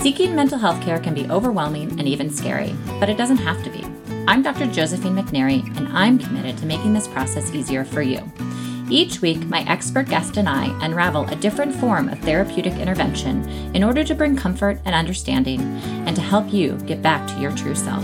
Seeking mental health care can be overwhelming and even scary, but it doesn't have to be. I'm Dr. Josephine McNary, and I'm committed to making this process easier for you. Each week, my expert guest and I unravel a different form of therapeutic intervention in order to bring comfort and understanding and to help you get back to your true self.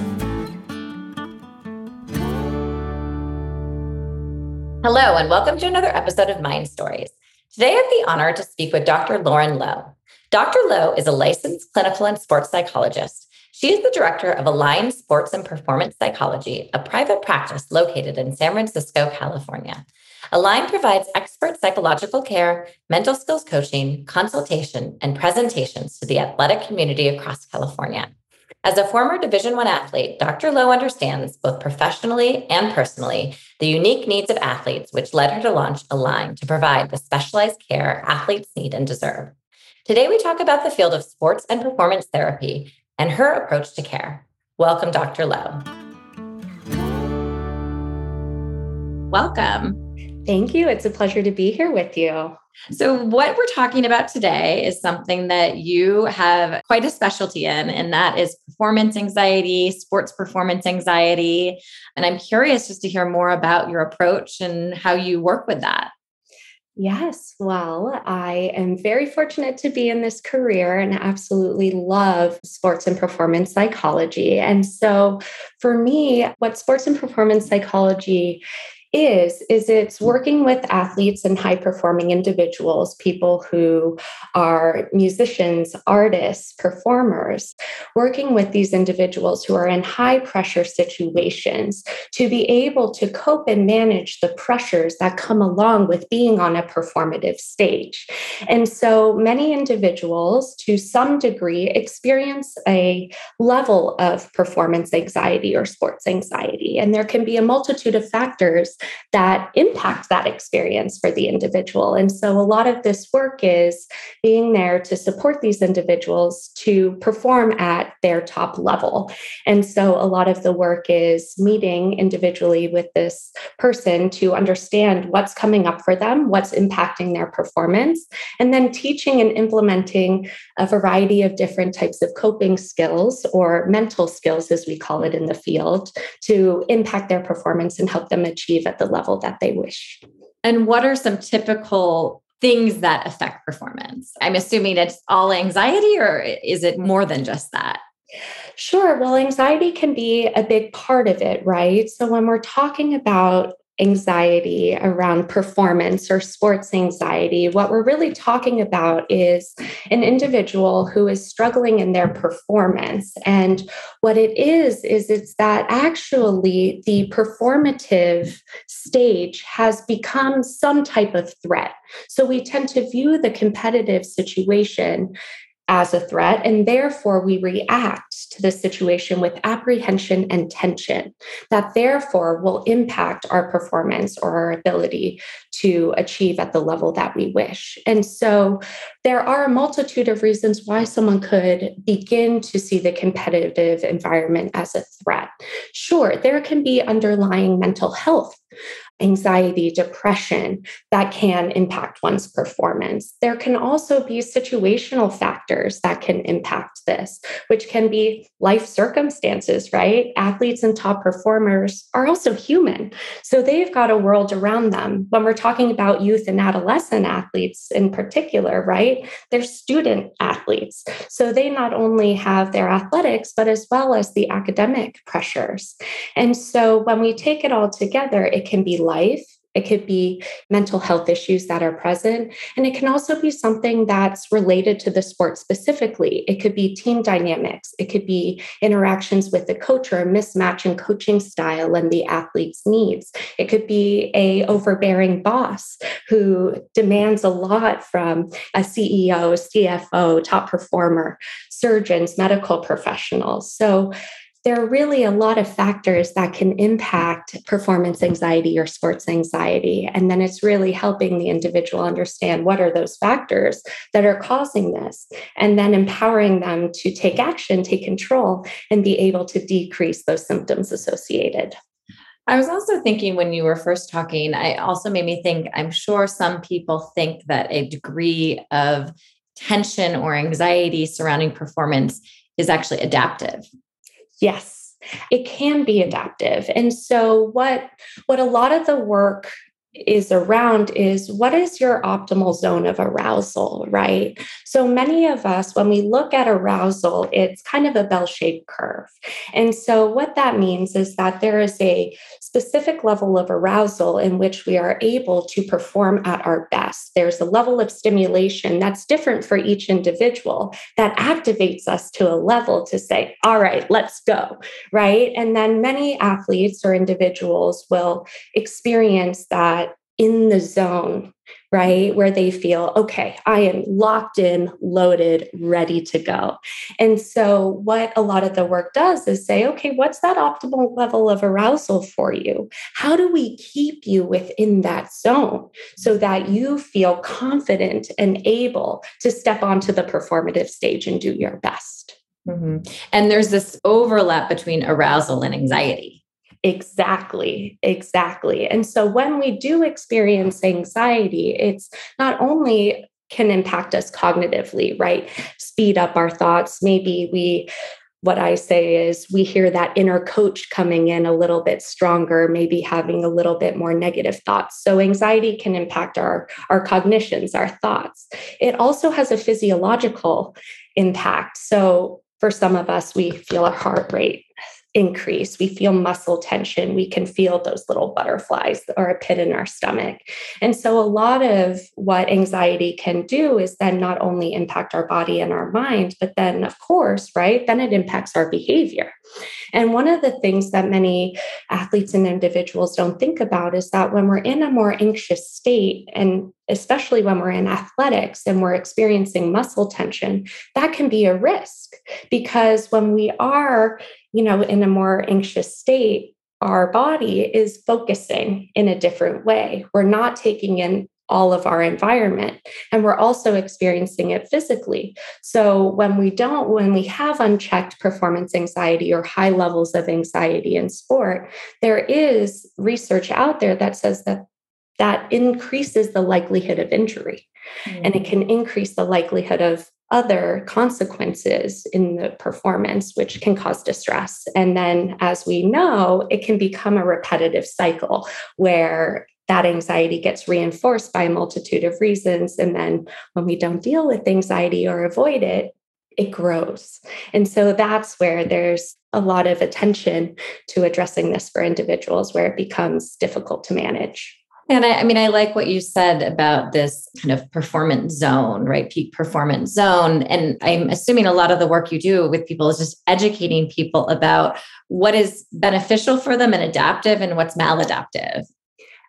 Hello, and welcome to another episode of Mind Stories. Today, I have the honor to speak with Dr. Lauren Lowe. Dr. Lowe is a licensed clinical and sports psychologist. She is the director of Align Sports and Performance Psychology, a private practice located in San Francisco, California. Align provides expert psychological care, mental skills coaching, consultation, and presentations to the athletic community across California. As a former Division 1 athlete, Dr. Lowe understands both professionally and personally the unique needs of athletes, which led her to launch Align to provide the specialized care athletes need and deserve. Today, we talk about the field of sports and performance therapy and her approach to care. Welcome, Dr. Lowe. Welcome. Thank you. It's a pleasure to be here with you. So, what we're talking about today is something that you have quite a specialty in, and that is performance anxiety, sports performance anxiety. And I'm curious just to hear more about your approach and how you work with that. Yes, well, I am very fortunate to be in this career and absolutely love sports and performance psychology. And so, for me, what sports and performance psychology is is it's working with athletes and high performing individuals people who are musicians artists performers working with these individuals who are in high pressure situations to be able to cope and manage the pressures that come along with being on a performative stage. And so many individuals to some degree experience a level of performance anxiety or sports anxiety and there can be a multitude of factors that impact that experience for the individual. And so a lot of this work is being there to support these individuals to perform at their top level. And so a lot of the work is meeting individually with this person to understand what's coming up for them, what's impacting their performance, and then teaching and implementing a variety of different types of coping skills or mental skills, as we call it in the field, to impact their performance and help them achieve at the level that they wish. And what are some typical things that affect performance? I'm assuming it's all anxiety, or is it more than just that? Sure. Well, anxiety can be a big part of it, right? So, when we're talking about anxiety around performance or sports anxiety, what we're really talking about is an individual who is struggling in their performance. And what it is, is it's that actually the performative stage has become some type of threat. So we tend to view the competitive situation as a threat, and therefore we react to the situation with apprehension and tension that therefore will impact our performance or our ability to achieve at the level that we wish. And so there are a multitude of reasons why someone could begin to see the competitive environment as a threat. Sure, there can be underlying mental health anxiety, depression that can impact one's performance. There can also be situational factors that can impact this, which can be life circumstances, right? Athletes and top performers are also human. So they've got a world around them. When we're talking about youth and adolescent athletes in particular, right? They're student athletes. So they not only have their athletics, but as well as the academic pressures. And so when we take it all together, it can be life it could be mental health issues that are present. And it can also be something that's related to the sport specifically. It could be team dynamics. It could be interactions with the coach or a mismatch in coaching style and the athlete's needs. It could be a overbearing boss who demands a lot from a CEO, CFO, top performer, surgeons, medical professionals. So there are really a lot of factors that can impact performance anxiety or sports anxiety. And then it's really helping the individual understand what are those factors that are causing this, and then empowering them to take action, take control, and be able to decrease those symptoms associated. I was also thinking when you were first talking, I also made me think I'm sure some people think that a degree of tension or anxiety surrounding performance is actually adaptive. Yes, it can be adaptive. And so what what a lot of the work is around is what is your optimal zone of arousal, right? So many of us, when we look at arousal, it's kind of a bell shaped curve. And so what that means is that there is a specific level of arousal in which we are able to perform at our best. There's a level of stimulation that's different for each individual that activates us to a level to say, all right, let's go, right? And then many athletes or individuals will experience that in the zone, right? Where they feel, okay, I am locked in, loaded, ready to go. And so, what a lot of the work does is say, okay, what's that optimal level of arousal for you? How do we keep you within that zone so that you feel confident and able to step onto the performative stage and do your best? Mm-hmm. And there's this overlap between arousal and anxiety Exactly, exactly. And so when we do experience anxiety, it's not only can impact us cognitively, right? Speed up our thoughts. Maybe we what I say is we hear that inner coach coming in a little bit stronger, maybe having a little bit more negative thoughts. So anxiety can impact our, our cognitions, our thoughts. It also has a physiological impact. So for some of us, we feel our heart rate increase. We feel muscle tension. We can feel those little butterflies or a pit in our stomach. And so, a lot of what anxiety can do is then not only impact our body and our mind, but then, of course, right, then it impacts our behavior. And one of the things that many athletes and individuals don't think about is that when we're in a more anxious state, and especially when we're in athletics and we're experiencing muscle tension, that can be a risk because when we are you know, in a more anxious state, our body is focusing in a different way. We're not taking in all of our environment and we're also experiencing it physically. So when we don't when we have unchecked performance anxiety or high levels of anxiety in sport, there is research out there that says that that increases the likelihood of injury mm-hmm. and it mm. can increase the likelihood of other consequences in the performance, which can cause distress. And then, as we know, it can become a repetitive cycle where that anxiety gets reinforced by a multitude of reasons. And then, when we don't deal with anxiety or avoid it, it grows. And so that's where there's a lot of attention to addressing this for individuals where it becomes difficult to manage. And I, I, mean, I like what you said about this kind of performance zone, right? Peak performance zone. And I'm assuming a lot of the work you do with people is just educating people about what is beneficial for them and adaptive and what's maladaptive.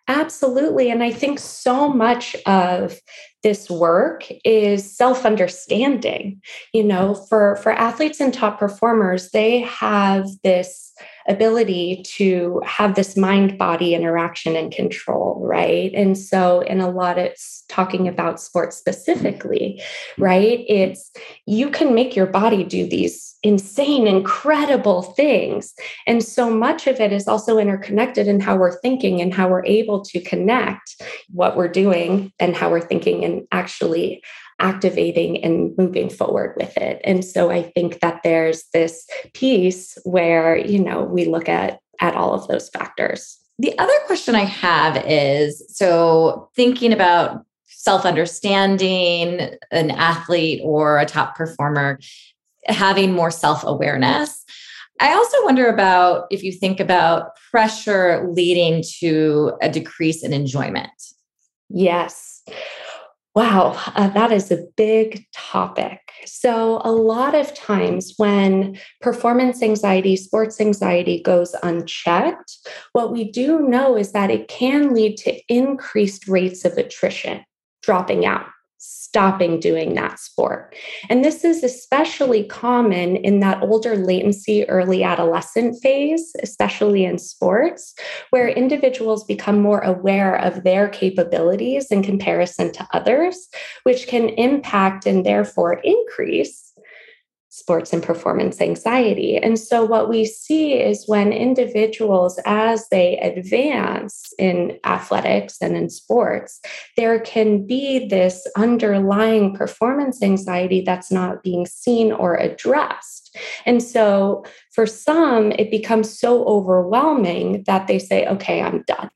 Absolutely. And I think so much of this work is self-understanding. You know, for for athletes and top performers, they have this ability to have this mind body interaction and control, right? And so, in a lot of talking about sports specifically, right? It's you can make your body do these insane, incredible things. And so much of it is also interconnected in how we're thinking and how we're able to connect what we're doing and how we're thinking and actually activating and moving forward with it. And so I think that there's this piece where, you know, we look at at all of those factors. The other question I have is so thinking about self understanding an athlete or a top performer having more self awareness. I also wonder about if you think about pressure leading to a decrease in enjoyment. Yes. Wow, uh, that is a big topic. So, a lot of times when performance anxiety, sports anxiety goes unchecked, what we do know is that it can lead to increased rates of attrition, dropping out stopping doing that sport. And this is especially common in that older latency, early adolescent phase, especially in sports, where individuals become more aware of their capabilities in comparison to others, which can impact and therefore increase sports and performance anxiety. And so, what we see is when individuals, as they advance in athletics and in sports, there can be this underlying performance anxiety that's not being seen or addressed. And so, for some, it becomes so overwhelming that they say, okay, I'm done.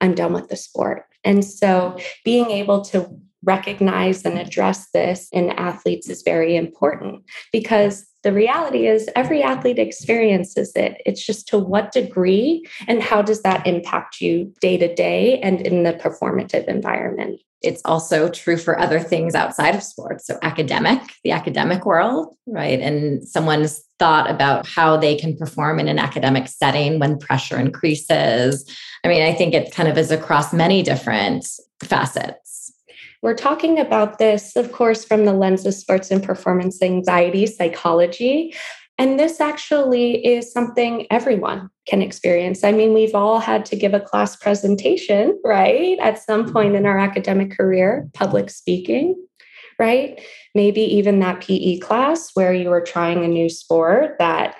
I'm done with the sport. And so, being able to recognize and address this in athletes is very important because the reality is every athlete experiences it. It's just to what degree and how does that impact you day to day and in the performative environment. It's also true for other things outside of sports. So, academic, the academic world, right? And someone's thought about how they can perform in an academic setting when pressure increases. I mean, I think it kind of is across many different facets we're talking about this, of course, from the lens of sports and performance anxiety psychology. And this actually is something everyone can experience. I mean, we've all had to give a class presentation, right? At some mm-hmm. point in our academic career, public speaking, right? Maybe even that PE class where you were trying a new sport that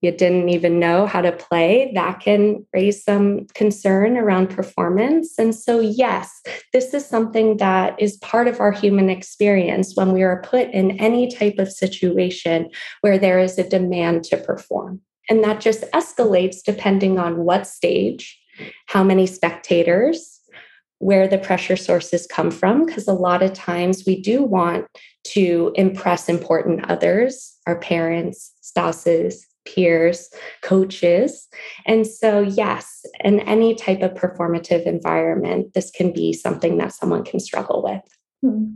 you didn't even know how to play, that can raise some concern around performance. And so, yes, this is something that is part of our human experience when we are put in any type of situation where there is a demand to perform. And that just escalates depending on what stage, how many spectators, where the pressure sources come from, because a lot of times we do want to impress important others, our parents, spouses, peers, coaches. And so, yes, in any type of performative environment, this can be something that someone can struggle with. Hmm.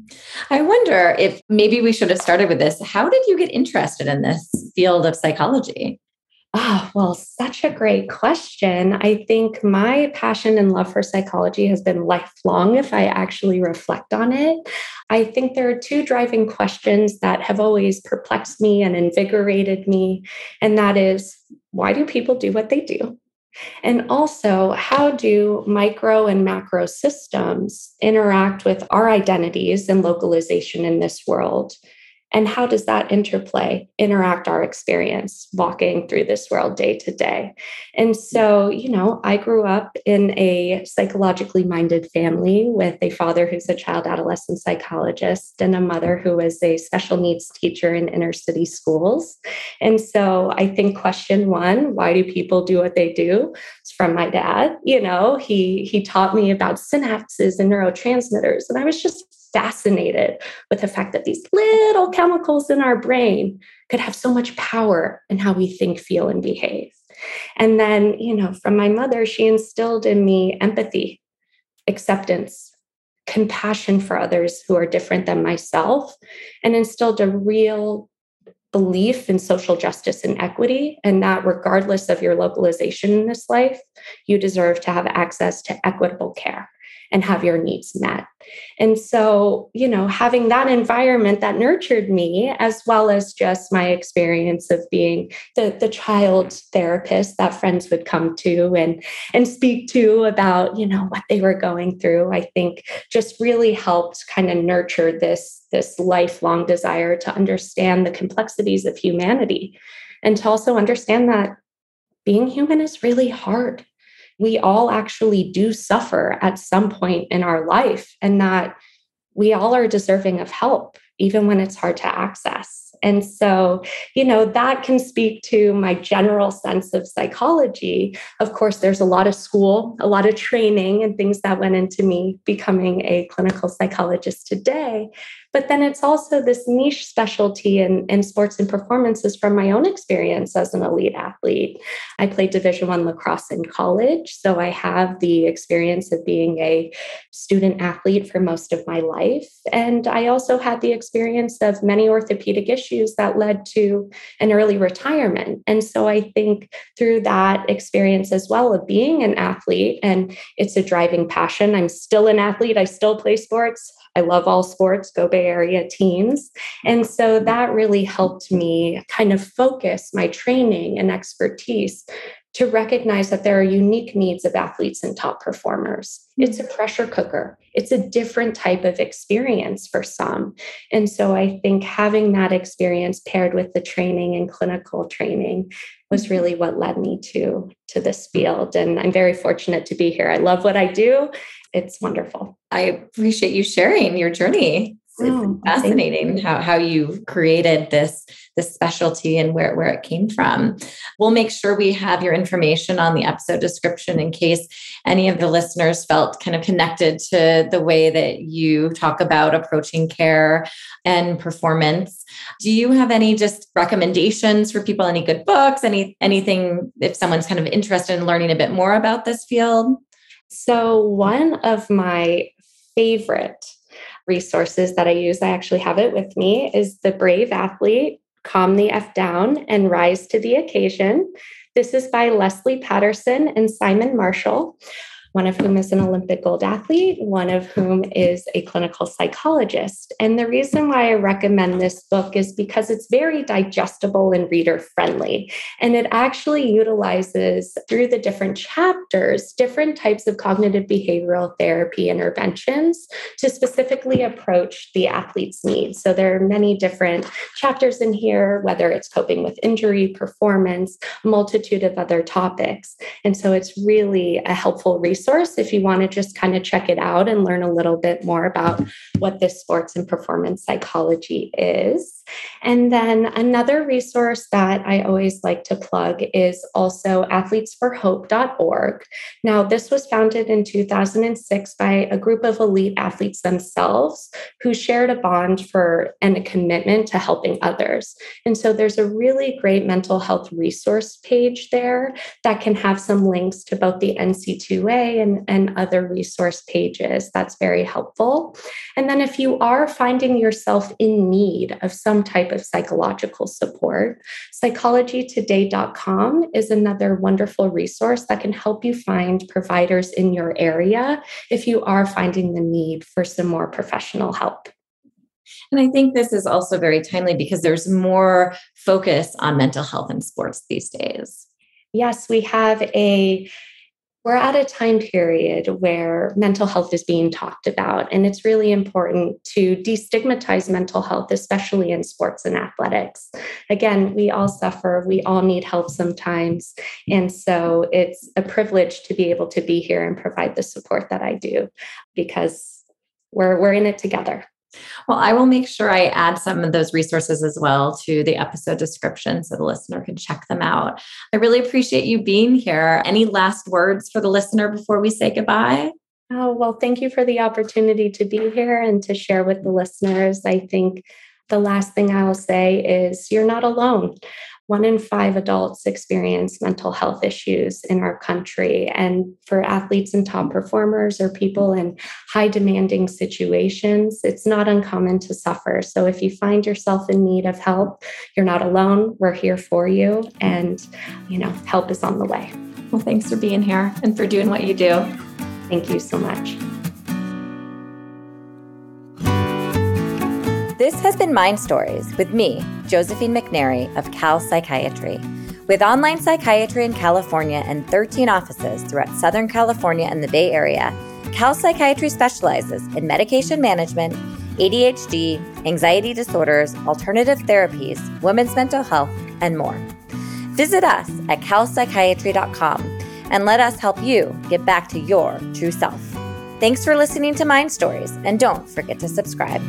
I wonder if maybe we should have started with this. How did you get interested in this field of psychology? Oh, well, such a great question. I think my passion and love for psychology has been lifelong if I actually reflect on it. I think there are two driving questions that have always perplexed me and invigorated me. And that is why do people do what they do? And also, how do micro and macro systems interact with our identities and localization in this world? And how does that interplay interact our experience walking through this world day to day? And so, you know, I grew up in a psychologically minded family with a father who's a child adolescent psychologist and a mother who was a special needs teacher in inner city schools. And so I think question one, why do people do what they do? It's from my dad. You know, he he taught me about synapses and neurotransmitters. And I was just fascinated with the fact that these little chemicals in our brain could have so much power in how we think, feel, and behave. And then, you know, from my mother, she instilled in me empathy, acceptance, compassion for others who are different than myself, and instilled a real belief in social justice and equity, and that regardless of your localization in this life, you deserve to have access to equitable care and have your needs met. And so, you know, having that environment that nurtured me, as well as just my experience of being the, the child therapist that friends would come to and, and speak to about, you know, what they were going through, I think just really helped kind of nurture this, this lifelong desire to understand the complexities of humanity and to also understand that being human is really hard we all actually do suffer at some point in our life and that we all are deserving of help, even when it's hard to access. And so, you know, that can speak to my general sense of psychology. Of course, there's a lot of school, a lot of training, and things that went into me becoming a clinical psychologist today. But then it's also this niche specialty in, in sports and performances from my own experience as an elite athlete. I played Division One lacrosse in college, so I have the experience of being a student athlete for most of my life. And I also had the experience of many orthopedic issues that led to an early retirement. And so I think through that experience as well of being an athlete, and it's a driving passion. I'm still an athlete, I still play sports. I love all sports, go Bay Area teams. And so that really helped me kind of focus my training and expertise to recognize that there are unique needs of athletes and top performers. It's a pressure cooker, it's a different type of experience for some. And so I think having that experience paired with the training and clinical training was really what led me to to this field and I'm very fortunate to be here. I love what I do. It's wonderful. I appreciate you sharing your journey it's oh, fascinating how, how you created this this specialty and where, where it came from. We'll make sure we have your information on the episode description in case any of the listeners felt kind of connected to the way that you talk about approaching care and performance. Do you have any just recommendations for people? Any good books? Any anything if someone's kind of interested in learning a bit more about this field? So one of my favorite resources that I use, I actually have it with me, is The Brave Athlete Calm the F Down and Rise to the Occasion. This is by Lesley Paterson and Simon Marshall one of whom is an Olympic gold athlete, one of whom is a clinical psychologist. And the reason why I recommend this book is because it's very digestible and reader friendly. And it actually utilizes, through the different chapters, different types of cognitive behavioral therapy interventions to specifically approach the athlete's needs. So there are many different chapters in here, whether it's coping with injury, performance, multitude of other topics. And so it's really a helpful resource resource if you want to just kind of check it out and learn a little bit more about what this sports and performance psychology is. And then another resource that I always like to plug is also athletesforhope.org. Now, this was founded in 2006 by a group of elite athletes themselves who shared a bond for and a commitment to helping others. And so there's a really great mental health resource page there that can have some links to both the NCAA and, and other resource pages. That's very helpful. And then if you are finding yourself in need of some type of psychological support, psychologytoday.com is another wonderful resource that can help you find providers in your area if you are finding the need for some more professional help. And I think this is also very timely because there's more focus on mental health in sports these days. Yes, we have a we're at a time period where mental health is being talked about, and it's really important to destigmatize mental health, especially in sports and athletics. Again, we all suffer, we all need help sometimes. And so it's a privilege to be able to be here and provide the support that I do because we're, we're in it together. Well, I will make sure I add some of those resources as well to the episode description so the listener can check them out. I really appreciate you being here. Any last words for the listener before we say goodbye? Oh, well, thank you for the opportunity to be here and to share with the listeners. I think the last thing I'll say is you're not alone one in five adults experience mental health issues in our country. And for athletes and top performers or people in high demanding situations, it's not uncommon to suffer. So if you find yourself in need of help, you're not alone. We're here for you. And, you know, help is on the way. Well, thanks for being here and for doing what you do. Thank you so much. This has been Mind Stories with me, Josephine McNary of Cal Psychiatry. With online psychiatry in California and 13 offices throughout Southern California and the Bay Area, Cal Psychiatry specializes in medication management, ADHD, anxiety disorders, alternative therapies, women's mental health, and more. Visit us at calpsychiatry.com and let us help you get back to your true self. Thanks for listening to Mind Stories, and don't forget to subscribe.